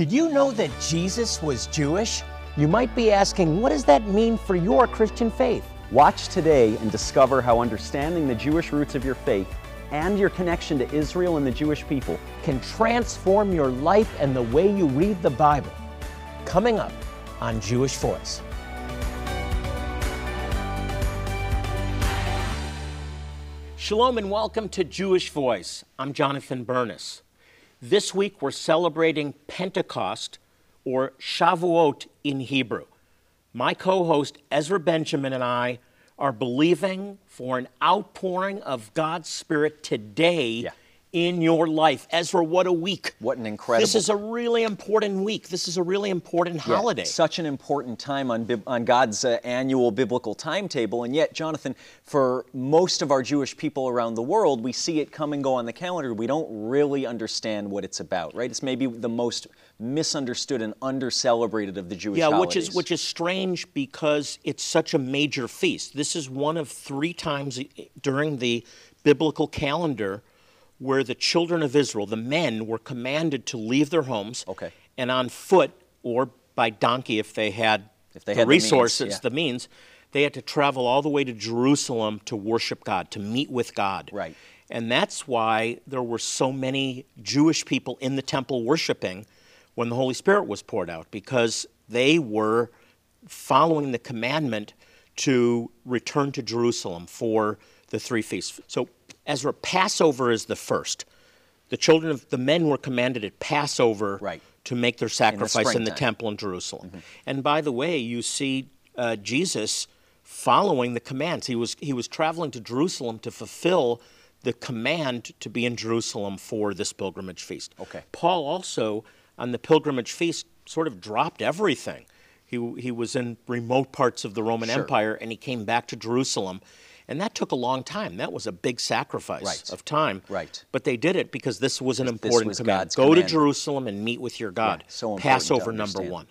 Did you know that Jesus was Jewish? You might be asking, what does that mean for your Christian faith? Watch today and discover how understanding the Jewish roots of your faith and your connection to Israel and the Jewish people Can transform your life and the way you read the Bible. Coming up on Jewish Voice. Shalom and welcome to Jewish Voice. I'm Jonathan Bernis. This week we're celebrating Pentecost or Shavuot in Hebrew. My co host Ezra Benjamin and I are believing for an outpouring of God's Spirit today Yeah. In your life. Ezra, what a week! What an incredible- This is a really important week. This is a really important Yeah, holiday. Such an important time on, on God's uh, annual biblical timetable. And yet, Jonathan, for most of our Jewish people around the world, we see it come and go on the calendar. We don't really understand what it's about, right? It's maybe the most misunderstood and under-celebrated of the Jewish yeah, holidays. which is which is strange because it's such a major feast. This is one of three times during the biblical calendar where the children of Israel, the men, were commanded to leave their homes Okay. and on foot or by donkey if they had If they the had the means, resources, yeah. the means. They had to travel all the way to Jerusalem to worship God, to meet with God. Right. And that's why there were so many Jewish people in the temple worshiping when the Holy Spirit was poured out, because they were following the commandment to return to Jerusalem for the three feasts. So, Ezra, Passover is the first. The children of the men were commanded at Passover Right. to make their sacrifice in the, springtime. temple in Jerusalem. And by the way, you see uh, Jesus following the commands. He was he was traveling to Jerusalem to fulfill the command to be in Jerusalem for this pilgrimage feast. Okay. Paul also on the pilgrimage feast sort of dropped everything. He he was in remote parts of the Roman Sure. Empire and he came back to Jerusalem. And that took a long time. That was a big sacrifice Right. of time. Right. But they did it because this was an This important was command. God's Go to. Jerusalem and meet with your God. so important Passover number one.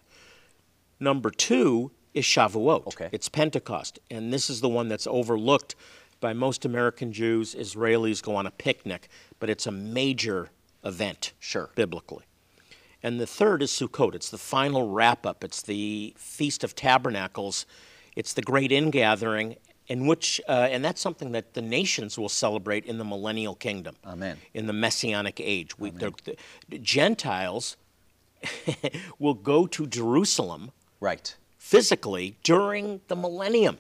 Number two is Shavuot. Okay. It's Pentecost. And this is the one that's overlooked by most American Jews. Israelis go on a picnic, but it's a major event Sure. biblically. And the third is Sukkot. It's the final wrap up. It's the Feast of Tabernacles. It's the great ingathering, in which, uh, and that's something that the nations will celebrate in the millennial kingdom. Amen. In the messianic age. We, the, the Gentiles will go to Jerusalem Right. physically during the millennium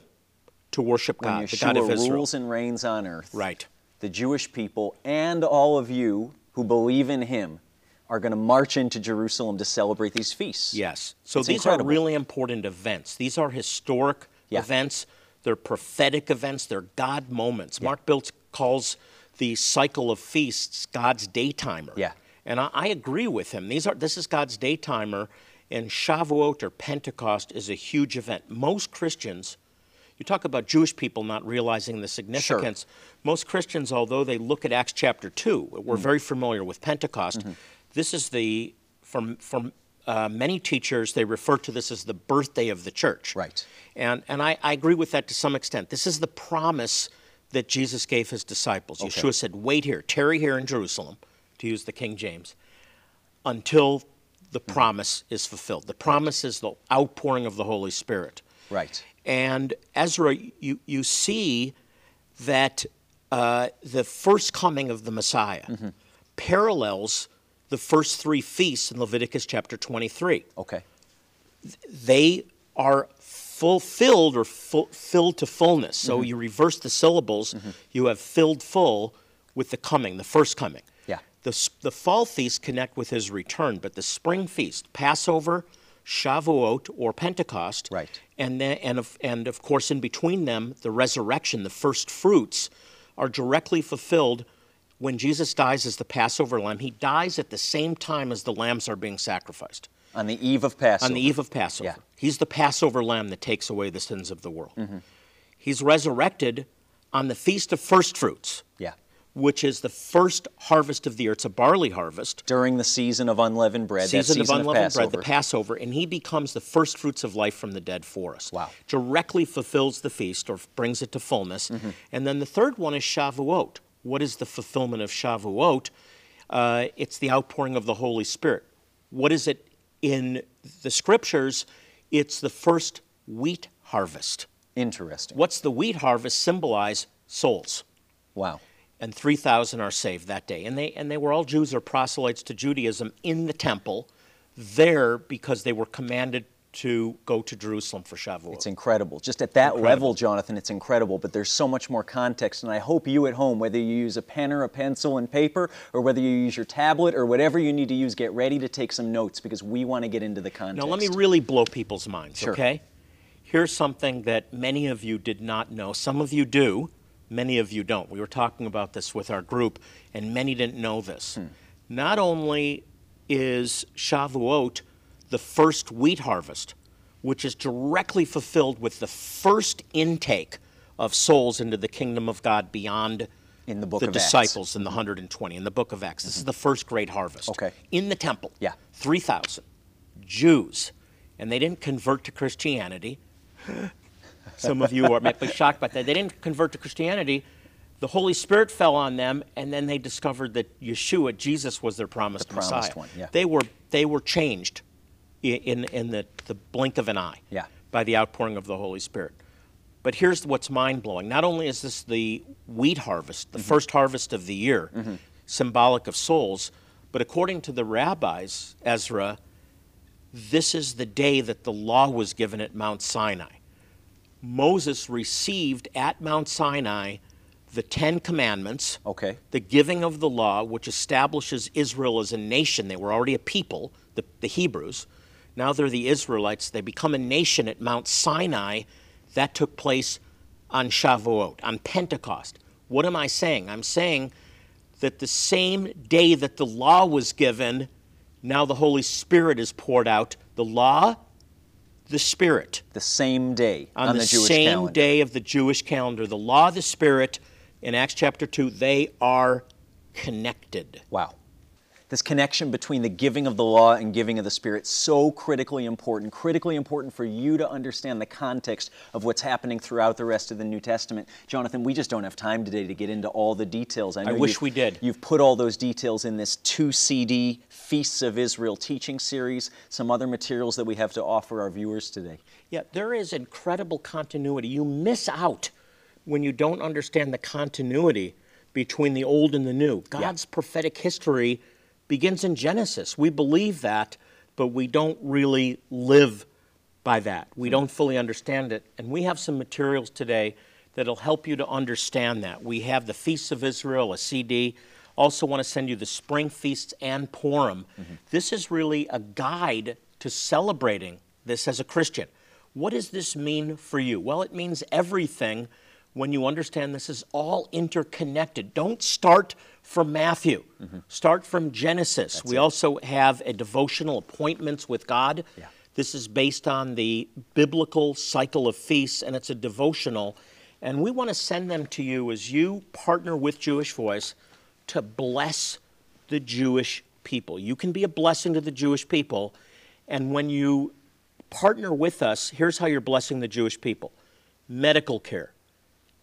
to worship When God, the God of Yeshua Israel. rules and reigns on earth, Right. the Jewish people and all of you who believe in him are going to march into Jerusalem to celebrate these feasts. Yes. So It's these incredible. are really important events. These are historic Yeah. events. They're prophetic events. They're God moments. Mark Biltz calls the cycle of feasts God's daytimer. Yeah. And I, I agree with him. These are this is God's daytimer, and Shavuot or Pentecost is a huge event. Most Christians, you talk about Jewish people not realizing the significance. Sure. Most Christians, although they look at Acts chapter two, we're Mm. very familiar with Pentecost. Mm-hmm. This is the from from uh, many teachers they refer to this as the birthday of the church. Right. And and I, I agree with that to some extent. This is the promise that Jesus gave his disciples. Yeshua said, "Wait here, tarry here in Jerusalem," to use the King James, until the Mm-hmm. promise is fulfilled. The promise is the outpouring of the Holy Spirit. Right. And Ezra, you, you see that uh, the first coming of the Messiah Mm-hmm. parallels the first three feasts in Leviticus chapter 23. Okay. They are fulfilled or full, filled to fullness. Mm-hmm. So you reverse the syllables, you have filled full with the coming, the first coming. Yeah. The, the fall feasts connect with his return, but the spring feast, Passover, Shavuot, or Pentecost, Right. and then, and of, and of course in between them, the resurrection, the first fruits, are directly fulfilled when Jesus dies as the Passover lamb. He dies at the same time as the lambs are being sacrificed On the eve of Passover. on the eve of Passover. Yeah. He's the Passover lamb that takes away the sins of the world. Mm-hmm. He's resurrected on the feast of first fruits, Yeah. which is the first harvest of the year. It's a barley harvest. During the season of unleavened bread. Season, season of unleavened bread, the Passover. Passover, and he becomes the first fruits of life from the dead for us. Wow. Directly fulfills the feast or brings it to fullness. Mm-hmm. And then the third one is Shavuot. What is the fulfillment of Shavuot? Uh, it's the outpouring of the Holy Spirit. What is it in the scriptures, it's the first wheat harvest. Interesting. What's the wheat harvest symbolize? Souls. Wow. And 3,000 are saved that day. And they, and they were all Jews or proselytes to Judaism in the temple, there because they were commanded to go to Jerusalem for Shavuot. It's incredible. Just at that Incredible. level, Jonathan, it's incredible, but there's so much more context. And I hope you at home, whether you use a pen or a pencil and paper, or whether you use your tablet or whatever you need to use, get ready to take some notes because we want to get into the context. Now, let me really blow people's minds, Sure. okay? Here's something that many of you did not know. Some of you do, many of you don't. We were talking about this with our group, and many didn't know this. Hmm. Not only is Shavuot the first wheat harvest, which is directly fulfilled with the first intake of souls into the kingdom of God beyond In the book the of Acts. disciples in the mm-hmm. 120 in the book of Acts. This is mm-hmm. the first great harvest. Okay. In the temple. Yeah. 3,000 Jews. And they didn't convert to Christianity. Some of you are might be shocked by that. They didn't convert to Christianity. The Holy Spirit fell on them, and then they discovered that Yeshua, Jesus, was their promised, promised Messiah. one, yeah. They were they were changed in in the, the blink of an eye Yeah. by the outpouring of the Holy Spirit. But here's what's mind blowing. Not only is this the wheat harvest, the mm-hmm. first harvest of the year, mm-hmm. symbolic of souls, but according to the rabbis, Ezra, this is the day that the law was given at Mount Sinai. Moses received at Mount Sinai the Ten Commandments, Okay. the giving of the law, which establishes Israel as a nation. They were already a people, the, the Hebrews. Now they're the Israelites. They become a nation at Mount Sinai. That took place on Shavuot, on Pentecost. What am I saying? I'm saying that the same day that the law was given, now the Holy Spirit is poured out. The law, the Spirit The same day on, the, the, Jewish same calendar. day of the Jewish calendar. The law, the Spirit, in Acts chapter 2, they are connected. Wow. This connection between the giving of the law and giving of the Spirit, so critically important, critically important for you to understand the context of what's happening throughout the rest of the New Testament. Jonathan, we just don't have time today to get into all the details. know wish we did. You've put all those details in this two CD Feasts of Israel teaching series, some other materials that we have to offer our viewers today. Yeah, there is incredible continuity. You miss out when you don't understand the continuity between the old and the new. God's prophetic history begins in Genesis. We believe that, but we don't really live by that. We hmm. don't fully understand it. And we have some materials today that'll help you to understand that. We have the Feasts of Israel, a CD. Also, want to send you the Spring Feasts and Purim. Mm-hmm. This is really a guide to celebrating this as a Christian. What does this mean for you? Well, it means everything when you understand this is all interconnected. Don't start from Matthew, mm-hmm. start from Genesis. we also have a devotional appointments with God. Yeah. This is based on the biblical cycle of feasts, and it's a devotional. And we want to send them to you as you partner with Jewish Voice to bless the Jewish people. You can be a blessing to the Jewish people. And when you partner with us, here's how you're blessing the Jewish people medical care,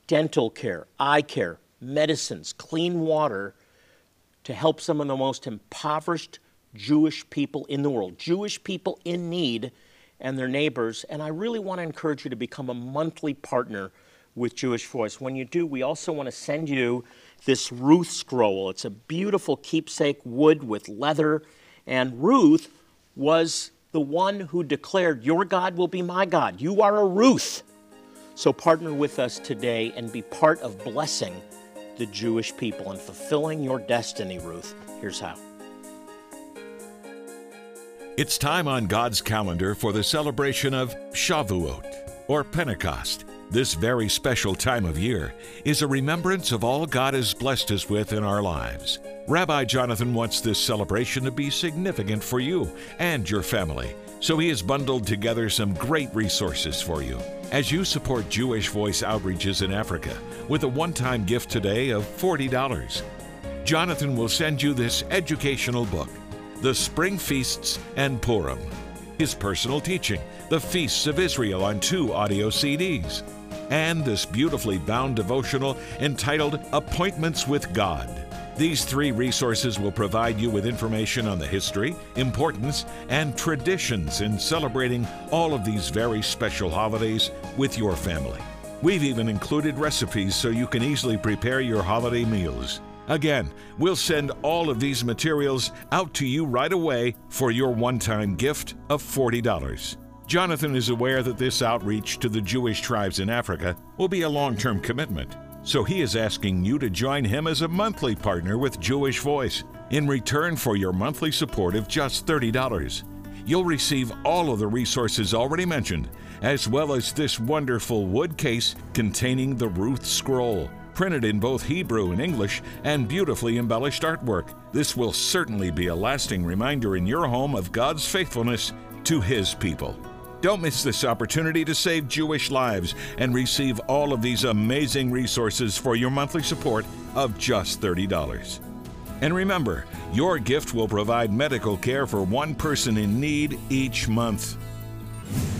dental care, eye care, medicines, clean water to help some of the most impoverished Jewish people in the world, Jewish people in need and their neighbors. And I really want to encourage you to become a monthly partner with Jewish Voice. When you do, we also want to send you this Ruth scroll. It's a beautiful keepsake wood with leather. And Ruth was the one who declared, Your God will be my God. You are a Ruth. So partner with us today and be part of blessing the Jewish people and fulfilling your destiny, Ruth. Here's how. It's time on God's calendar for the celebration of Shavuot, or Pentecost. This very special time of year is a remembrance of all God has blessed us with in our lives. Rabbi Jonathan wants this celebration to be significant for you and your family, so he has bundled together some great resources for you. As you support Jewish Voice outreaches in Africa with a one time gift today of $40, Jonathan will send you this educational book, The Spring Feasts and Purim, his personal teaching, The Feasts of Israel on two audio CDs, and this beautifully bound devotional entitled Appointments with God. These three resources will provide you with information on the history, importance, and traditions in celebrating all of these very special holidays with your family. We've even included recipes so you can easily prepare your holiday meals. Again, we'll send all of these materials out to you right away for your one time gift of $40. Jonathan is aware that this outreach to the Jewish tribes in Africa will be a long term commitment. So he is asking you to join him as a monthly partner with Jewish Voice in return for your monthly support of just $30. You'll receive all of the resources already mentioned, as well as this wonderful wood case containing the Ruth Scroll, printed in both Hebrew and English, and beautifully embellished artwork. This will certainly be a lasting reminder in your home of God's faithfulness to His people. Don't miss this opportunity to save Jewish lives and receive all of these amazing resources for your monthly support of just $30. And remember, your gift will provide medical care for one person in need each month.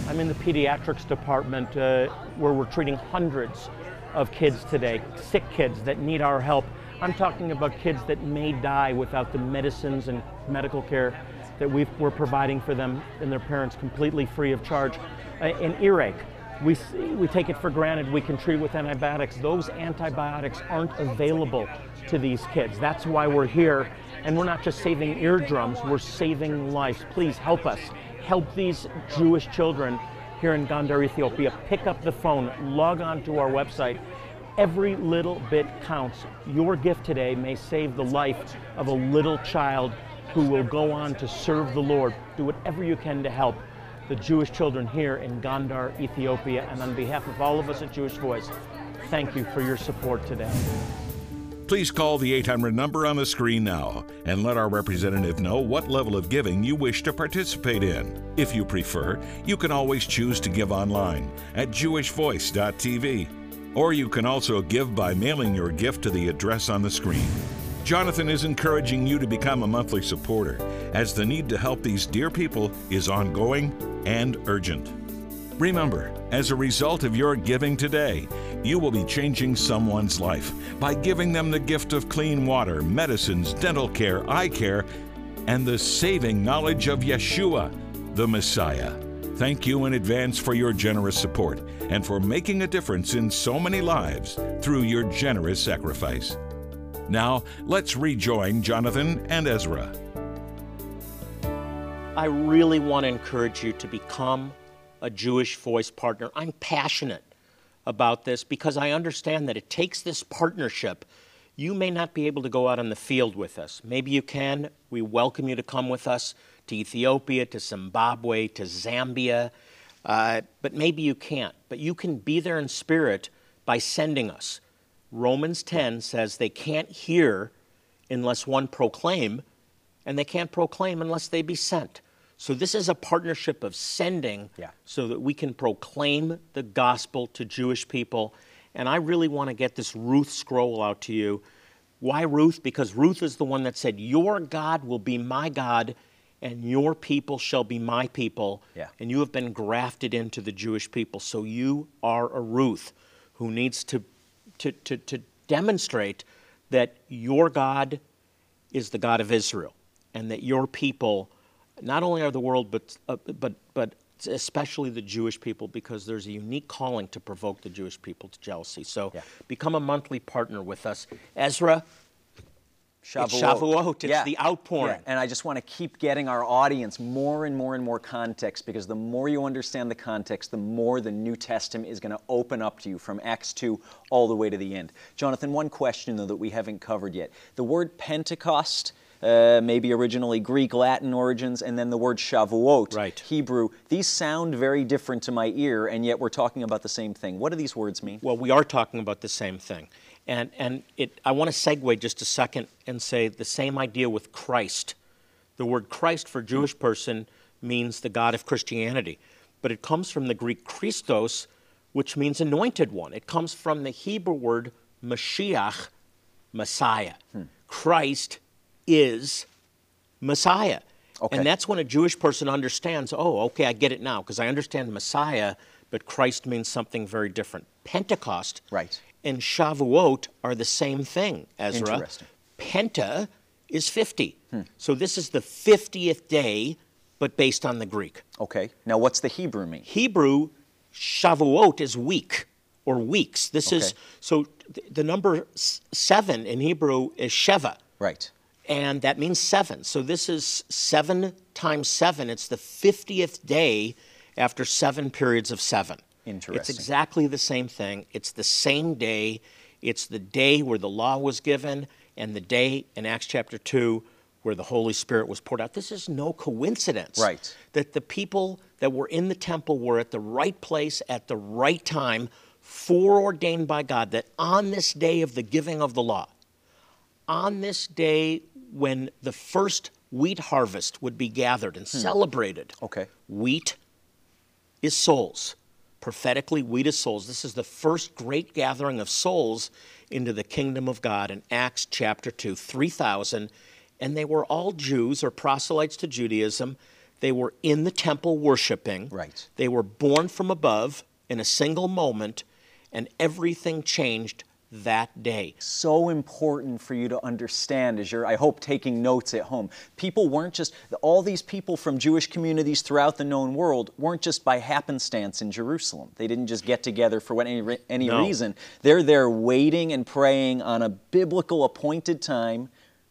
I'm in the pediatrics department uh, where we're treating hundreds of kids today, sick kids that need our help. I'm talking about kids that may die without the medicines and medical care that we are providing for them and their parents completely free of charge. Uh, an earache, we, we take it for granted we can treat with antibiotics. Those antibiotics aren't available to these kids. That's why we're here. And we're not just saving eardrums, we're saving lives. Please help us. Help these Jewish children here in Gondar, Ethiopia. Pick up the phone, log on to our website. Every little bit counts. Your gift today may save the life of a little child who will go on to serve the Lord. Do whatever you can to help the Jewish children here in Gondar, Ethiopia. And on behalf of all of us at Jewish Voice, thank you for your support today. Please call the 800 number on the screen now and let our representative know what level of giving you wish to participate in. If you prefer, you can always choose to give online at jewishvoice.tv, or you can also give by mailing your gift to the address on the screen. Jonathan is encouraging you to become a monthly supporter, as the need to help these dear people is ongoing and urgent. Remember, as a result of your giving today, you will be changing someone's life by giving them the gift of clean water, medicines, dental care, eye care, and the saving knowledge of Yeshua, the Messiah. Thank you in advance for your generous support and for making a difference in so many lives through your generous sacrifice. Now, let's rejoin Jonathan and Ezra. I really want to encourage you to become a Jewish Voice partner. I'm passionate about this because I understand that it takes this partnership. You may not be able to go out on the field with us. Maybe you can. We welcome you to come with us to Ethiopia, to Zimbabwe, to Zambia. Uh, but maybe you can't. But you can be there in spirit by sending us. Romans 10 says they can't hear unless one proclaim, and they can't proclaim unless they be sent. So this is a partnership of sending yeah. so that we can proclaim the gospel to Jewish people. And I really want to get this Ruth scroll out to you. Why Ruth? Because Ruth is the one that said, Your God will be my God, and your people shall be my people. Yeah. And you have been grafted into the Jewish people. So you are a Ruth who needs to to, to, to demonstrate that your God is the God of Israel and that your people not only are the world, but, uh, but, but especially the Jewish people, because there's a unique calling to provoke the Jewish people to jealousy. So yeah. become a monthly partner with us. Ezra, Shavuot. It's Shavuot. It's yeah. the outpouring. Yeah. And I just want to keep getting our audience more and more and more context because the more you understand the context, the more the New Testament is going to open up to you from Acts 2 all the way to the end. Jonathan, one question though that we haven't covered yet. The word Pentecost, uh, maybe originally Greek, Latin origins, and then the word Shavuot, right. Hebrew. These sound very different to my ear, and yet we're talking about the same thing. What do these words mean? Well, we are talking about the same thing. And, and it, I want to segue just a second and say the same idea with Christ. The word Christ for Jewish person means the God of Christianity, but it comes from the Greek Christos, which means anointed one. It comes from the Hebrew word Mashiach, Messiah. Hmm. Christ is Messiah. Okay. And that's when a Jewish person understands, oh, okay, I get it now, because I understand Messiah, but Christ means something very different. Pentecost right and Shavuot are the same thing, Ezra. Interesting. Penta is 50. Hmm. So this is the 50th day, but based on the Greek. Okay. Now, what's the Hebrew mean? Hebrew, Shavuot is week or weeks. This is so th- the number seven in Hebrew is Sheva, Right. and that means seven. So this is seven times seven. It's the 50th day after seven periods of seven. It's exactly the same thing. It's the same day. It's the day where the law was given, and the day in Acts chapter 2 where the Holy Spirit was poured out. This is no coincidence. Right. That the people that were in the temple were at the right place at the right time, foreordained by God, that on this day of the giving of the law, on this day when the first wheat harvest would be gathered and hmm. celebrated, Okay. wheat is souls. Prophetically, wheat is souls. This is the first great gathering of souls into the kingdom of God in Acts chapter 2, 3,000. And they were all Jews or proselytes to Judaism. They were in the temple worshiping. Right. They were born from above in a single moment, and everything changed that day. so important for you to understand as you're, I hope, taking notes at home. People weren't just, all these people from Jewish communities throughout the known world weren't just by happenstance in Jerusalem. They didn't just get together for any, any No. reason. They're there waiting and praying on a biblical appointed time,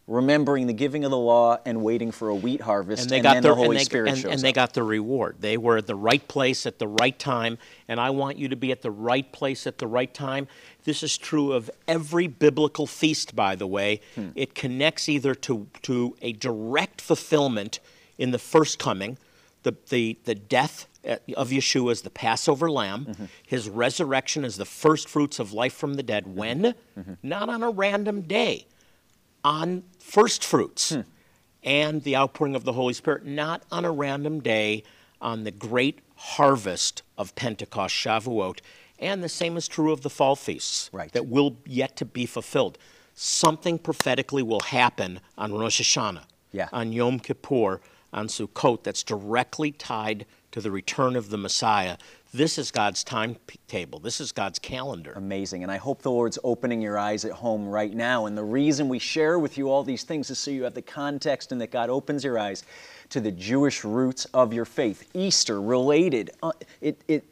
remembering the giving of the law and waiting for a wheat harvest. and they and got then their the Holy and they, Spirit and, shows and they up. got the reward. They were at the right place at the right time, and I want you to be at the right place at the right time. This is true of every biblical feast, by the way. Hmm. It connects either to to a direct fulfillment in the first coming, the the the death uh, of Yeshua as the Passover lamb, Mm-hmm. his resurrection as the first fruits of life from the dead. When? Mm-hmm. Not on a random day on first fruits Hmm. and the outpouring of the Holy Spirit, not on a random day on the great harvest of Pentecost, Shavuot. And the same is true of the fall feasts Right. that will yet to be fulfilled. Something prophetically will happen on Rosh Hashanah, Yeah. on Yom Kippur, on Sukkot that's directly tied to the return of the Messiah. This is God's timetable. This is God's calendar. Amazing. And I hope the Lord's opening your eyes at home right now. And the reason we share with you all these things is so you have the context and that God opens your eyes to the Jewish roots of your faith. Easter, related, uh, it, it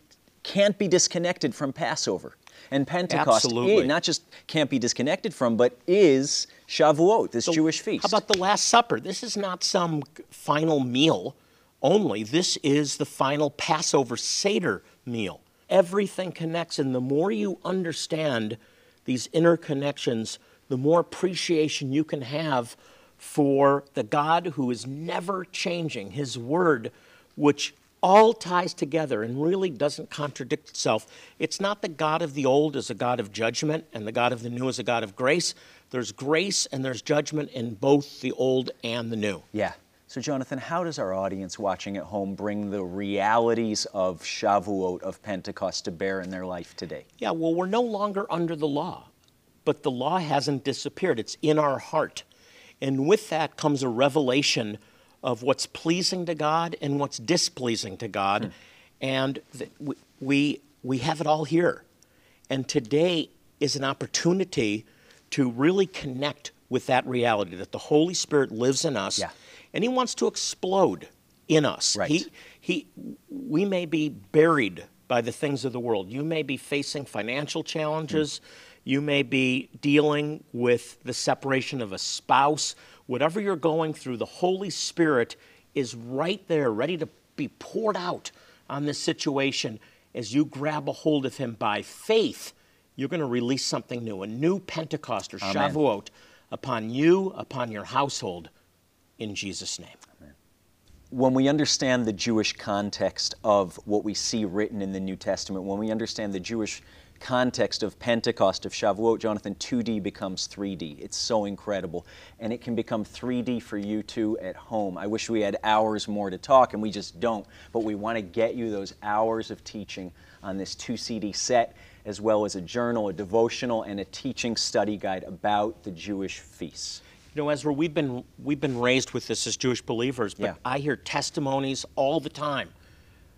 can't be disconnected from Passover. And Pentecost, Absolutely. it not just can't be disconnected from, but is Shavuot, this Jewish feast. How about the Last Supper? This is not some final meal only. This is the final Passover Seder meal. Everything connects, and the more you understand these interconnections, the more appreciation you can have for the God who is never changing, His Word, which all ties together and really doesn't contradict itself. It's not the God of the old as a God of judgment and the God of the new as a God of grace. There's grace and there's judgment in both the old and the new. Yeah. So, Jonathan, how does our audience watching at home bring the realities of Shavuot, of Pentecost, to bear in their life today? Yeah, well, we're no longer under the law, but the law hasn't disappeared. It's in our heart. And with that comes a revelation of what's pleasing to God and what's displeasing to God. Hmm. And th- we, we, we have it all here. And today is an opportunity to really connect with that reality that the Holy Spirit lives in us Yeah. and He wants to explode in us. Right. He, he, we may be buried by the things of the world. You may be facing financial challenges. Hmm. You may be dealing with the separation of a spouse. Whatever you're going through, the Holy Spirit is right there, ready to be poured out on this situation. As you grab a hold of Him by faith, you're going to release something new, a new Pentecost or Amen. Shavuot upon you, upon your household, in Jesus' name. when we understand the Jewish context of what we see written in the New Testament, when we understand the Jewish context of Pentecost, of Shavuot, Jonathan, 2D becomes 3D. It's so incredible. And it can become 3D for you too at home. I wish we had hours more to talk, and we just don't. But we want to get you those hours of teaching on this 2 CD set, as well as a journal, a devotional, and a teaching study guide about the Jewish feasts. You know, Ezra, we've been we've been raised with this as Jewish believers, but Yeah. I hear testimonies all the time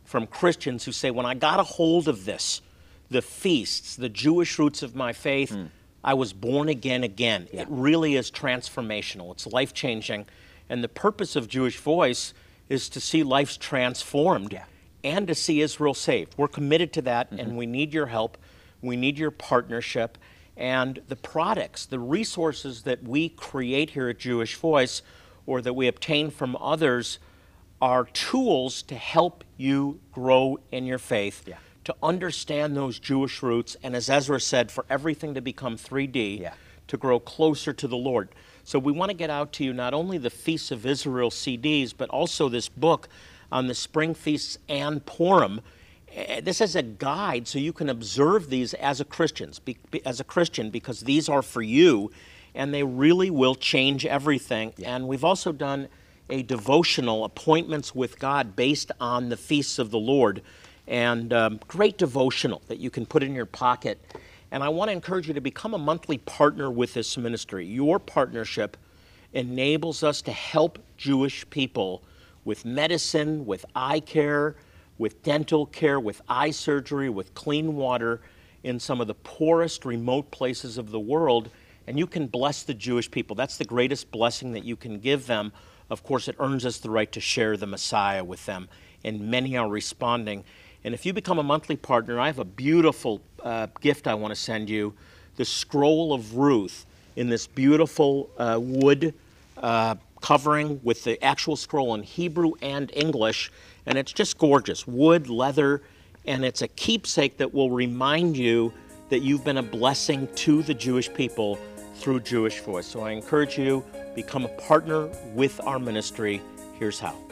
from Christians who say, "When I got a hold of this, the feasts, the Jewish roots of my faith, hmm. I was born again again. Yeah. It really is transformational. It's life changing. And the purpose of Jewish Voice is to see lives transformed Yeah. and to see Israel saved. We're committed to that, and mm-hmm. we need your help. We need your partnership. And the products, the resources that we create here at Jewish Voice or that we obtain from others are tools to help you grow in your faith, Yeah. To understand those Jewish roots, and as Ezra said, for everything to become 3D, Yeah. to grow closer to the Lord. So we want to get out to you not only the Feasts of Israel CDs, but also this book on the spring feasts and Purim. Eh, This is a guide so you can observe these as a Christians, as a Christian, because these are for you, and they really will change everything. And we've also done a devotional, appointments with God, based on the feasts of the Lord, and um, great devotional that you can put in your pocket. And I want to encourage you to become a monthly partner with this ministry. Your partnership enables us to help Jewish people with medicine, with eye care, with dental care, with eye surgery, with clean water in some of the poorest, remote places of the world. And you can bless the Jewish people. That's the greatest blessing that you can give them. Of course, it earns us the right to share the Messiah with them. And many are responding. And if you become a monthly partner, I have a beautiful uh, gift I want to send you the Scroll of Ruth in this beautiful uh, wood uh, covering with the actual scroll in Hebrew and English. And it's just gorgeous wood, leather, and it's a keepsake that will remind you that you've been a blessing to the Jewish people through Jewish Voice. So I encourage you become a partner with our ministry. Here's how.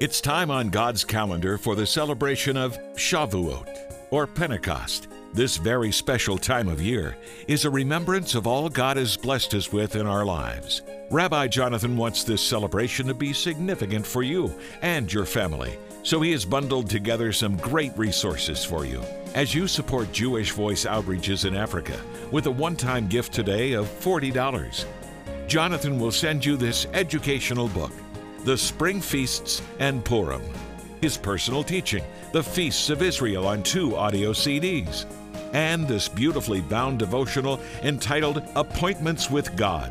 It's time on God's calendar for the celebration of Shavuot, or Pentecost. This very special time of year is a remembrance of all God has blessed us with in our lives. Rabbi Jonathan wants this celebration to be significant for you and your family, so he has bundled together some great resources for you. As you support Jewish Voice outreaches in Africa with a one time gift today of $40, Jonathan will send you this educational book, The Spring Feasts and Purim. His personal teaching, The Feasts of Israel on two audio CDs, and this beautifully bound devotional entitled Appointments with God.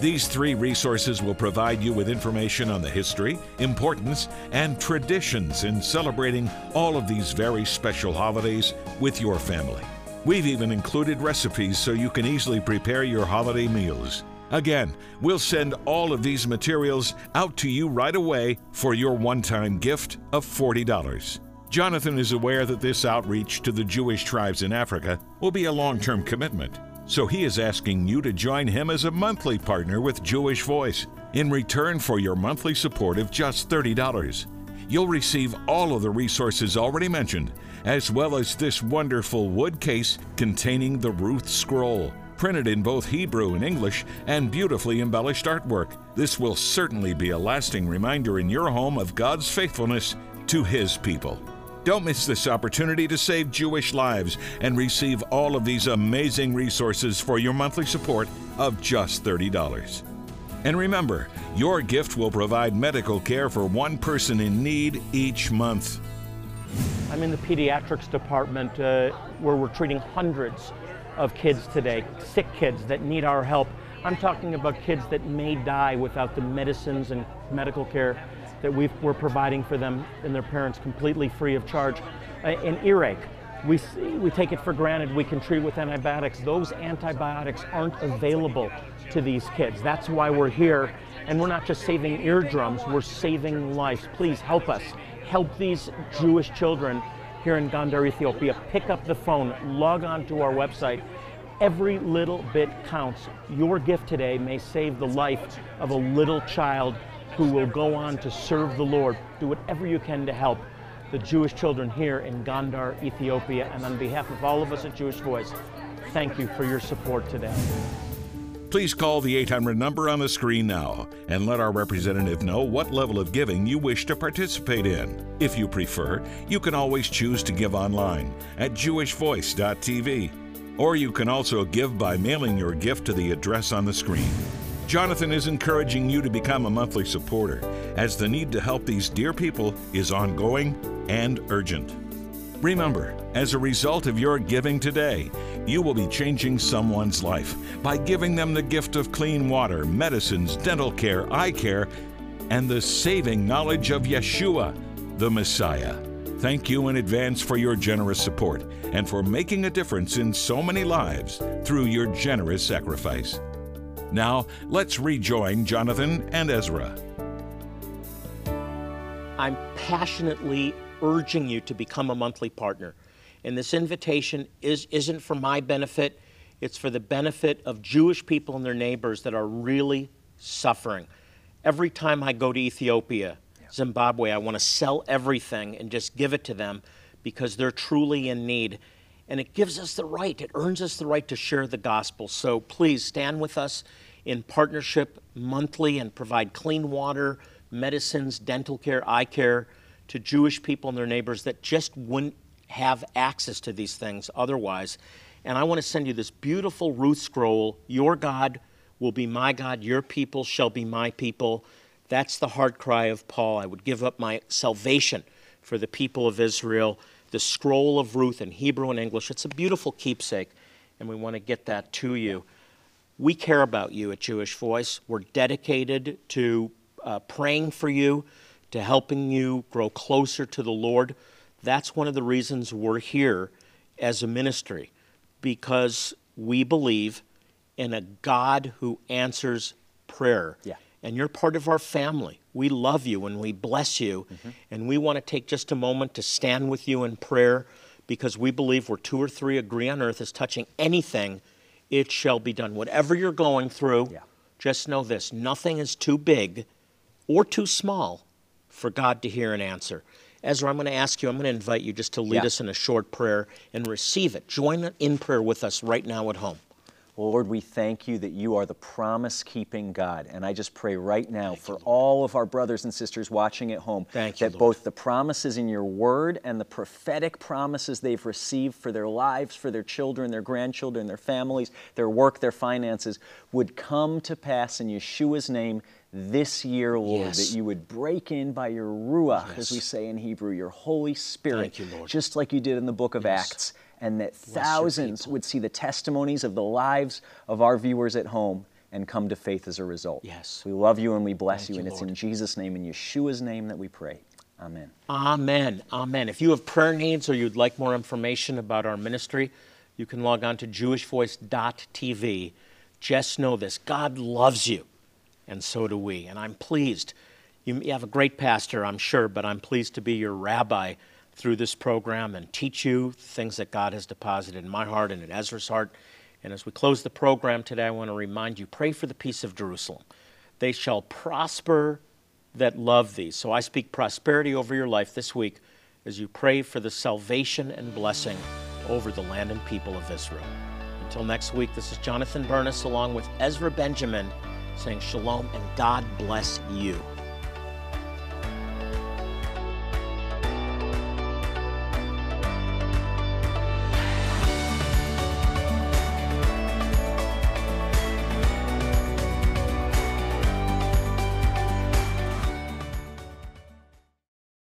These three resources will provide you with information on the history, importance, and traditions in celebrating all of these very special holidays with your family. We've even included recipes so you can easily prepare your holiday meals. Again, we'll send all of these materials out to you right away for your one time gift of $40. Jonathan is aware that this outreach to the Jewish tribes in Africa will be a long term commitment, so he is asking you to join him as a monthly partner with Jewish Voice in return for your monthly support of just $30. You'll receive all of the resources already mentioned, as well as this wonderful wood case containing the Ruth Scroll, printed in both Hebrew and English, and beautifully embellished artwork. This will certainly be a lasting reminder in your home of God's faithfulness to His people. Don't miss this opportunity to save Jewish lives and receive all of these amazing resources for your monthly support of just $30. And remember, your gift will provide medical care for one person in need each month. I'm in the pediatrics department uh, where we're treating hundreds of kids today, sick kids that need our help. I'm talking about kids that may die without the medicines and medical care that we've, we're providing for them and their parents completely free of charge. In earache, we, we take it for granted we can treat with antibiotics. Those antibiotics aren't available to these kids. That's why we're here. And we're not just saving eardrums, we're saving lives. Please help us. Help these Jewish children here in Gondar, Ethiopia. Pick up the phone, log on to our website. Every little bit counts. Your gift today may save the life of a little child who will go on to serve the Lord. Do whatever you can to help the Jewish children here in Gondar, Ethiopia. And on behalf of all of us at Jewish Voice, thank you for your support today. Please call the 800 number on the screen now and let our representative know what level of giving you wish to participate in. If you prefer, you can always choose to give online at jewishvoice.tv, or you can also give by mailing your gift to the address on the screen. Jonathan is encouraging you to become a monthly supporter, as the need to help these dear people is ongoing and urgent. Remember, as a result of your giving today, you will be changing someone's life by giving them the gift of clean water, medicines, dental care, eye care, and the saving knowledge of Yeshua, the Messiah. Thank you in advance for your generous support and for making a difference in so many lives through your generous sacrifice. Now, let's rejoin Jonathan and Ezra. I'm passionately urging you to become a monthly partner. And this invitation is, isn't for my benefit, it's for the benefit of Jewish people and their neighbors that are really suffering. Every time I go to Ethiopia, Zimbabwe, I want to sell everything and just give it to them because they're truly in need. And it gives us the right, it earns us the right to share the gospel. So please stand with us in partnership monthly and provide clean water, medicines, dental care, eye care to Jewish people and their neighbors that just wouldn't have access to these things otherwise. And I want to send you this beautiful Ruth scroll Your God will be my God, your people shall be my people. That's the heart cry of Paul. I would give up my salvation for the people of Israel. The scroll of Ruth in Hebrew and English. It's a beautiful keepsake, and we want to get that to you. We care about you at Jewish Voice. We're dedicated to uh, praying for you, to helping you grow closer to the Lord. That's one of the reasons we're here as a ministry, because we believe in a God who answers prayer. Yeah. And you're part of our family. We love you and we bless you. Mm-hmm. And we want to take just a moment to stand with you in prayer because we believe where two or three agree on earth is touching anything, it shall be done. Whatever you're going through, yeah. just know this nothing is too big or too small for God to hear and answer. Ezra, I'm going to ask you, I'm going to invite you just to lead Yeah. us in a short prayer and receive it. Join in prayer with us right now at home. Lord, we thank you that you are the promise keeping God. And I just pray right now for all of our brothers and sisters watching at home Thank that Lord. both the promises in your word and the prophetic promises they've received for their lives, for their children, their grandchildren, their families, their work, their finances would come to pass in Yeshua's name this year, Lord, Yes. that you would break in by your Ruach, Yes. as we say in Hebrew, your Holy Spirit, you, just like you did in the book of Yes. Acts, and that your thousands would see the testimonies of the lives of our viewers at home and come to faith as a result. Yes. We love you and we bless Thank you, you, and it's in Jesus' name, in Yeshua's name, that we pray. Amen. Amen. Amen. If you have prayer needs or you'd like more information about our ministry, you can log on to jewishvoice.tv. Just know this God loves you, and so do we. And I'm pleased. You have a great pastor, I'm sure, but I'm pleased to be your rabbi through this program and teach you things that God has deposited in my heart and in Ezra's heart. And as we close the program today, I want to remind you pray for the peace of Jerusalem. They shall prosper that love thee. So I speak prosperity over your life this week as you pray for the salvation and blessing over the land and people of Israel. Until next week, this is Jonathan Bernis along with Ezra Benjamin saying shalom and God bless you.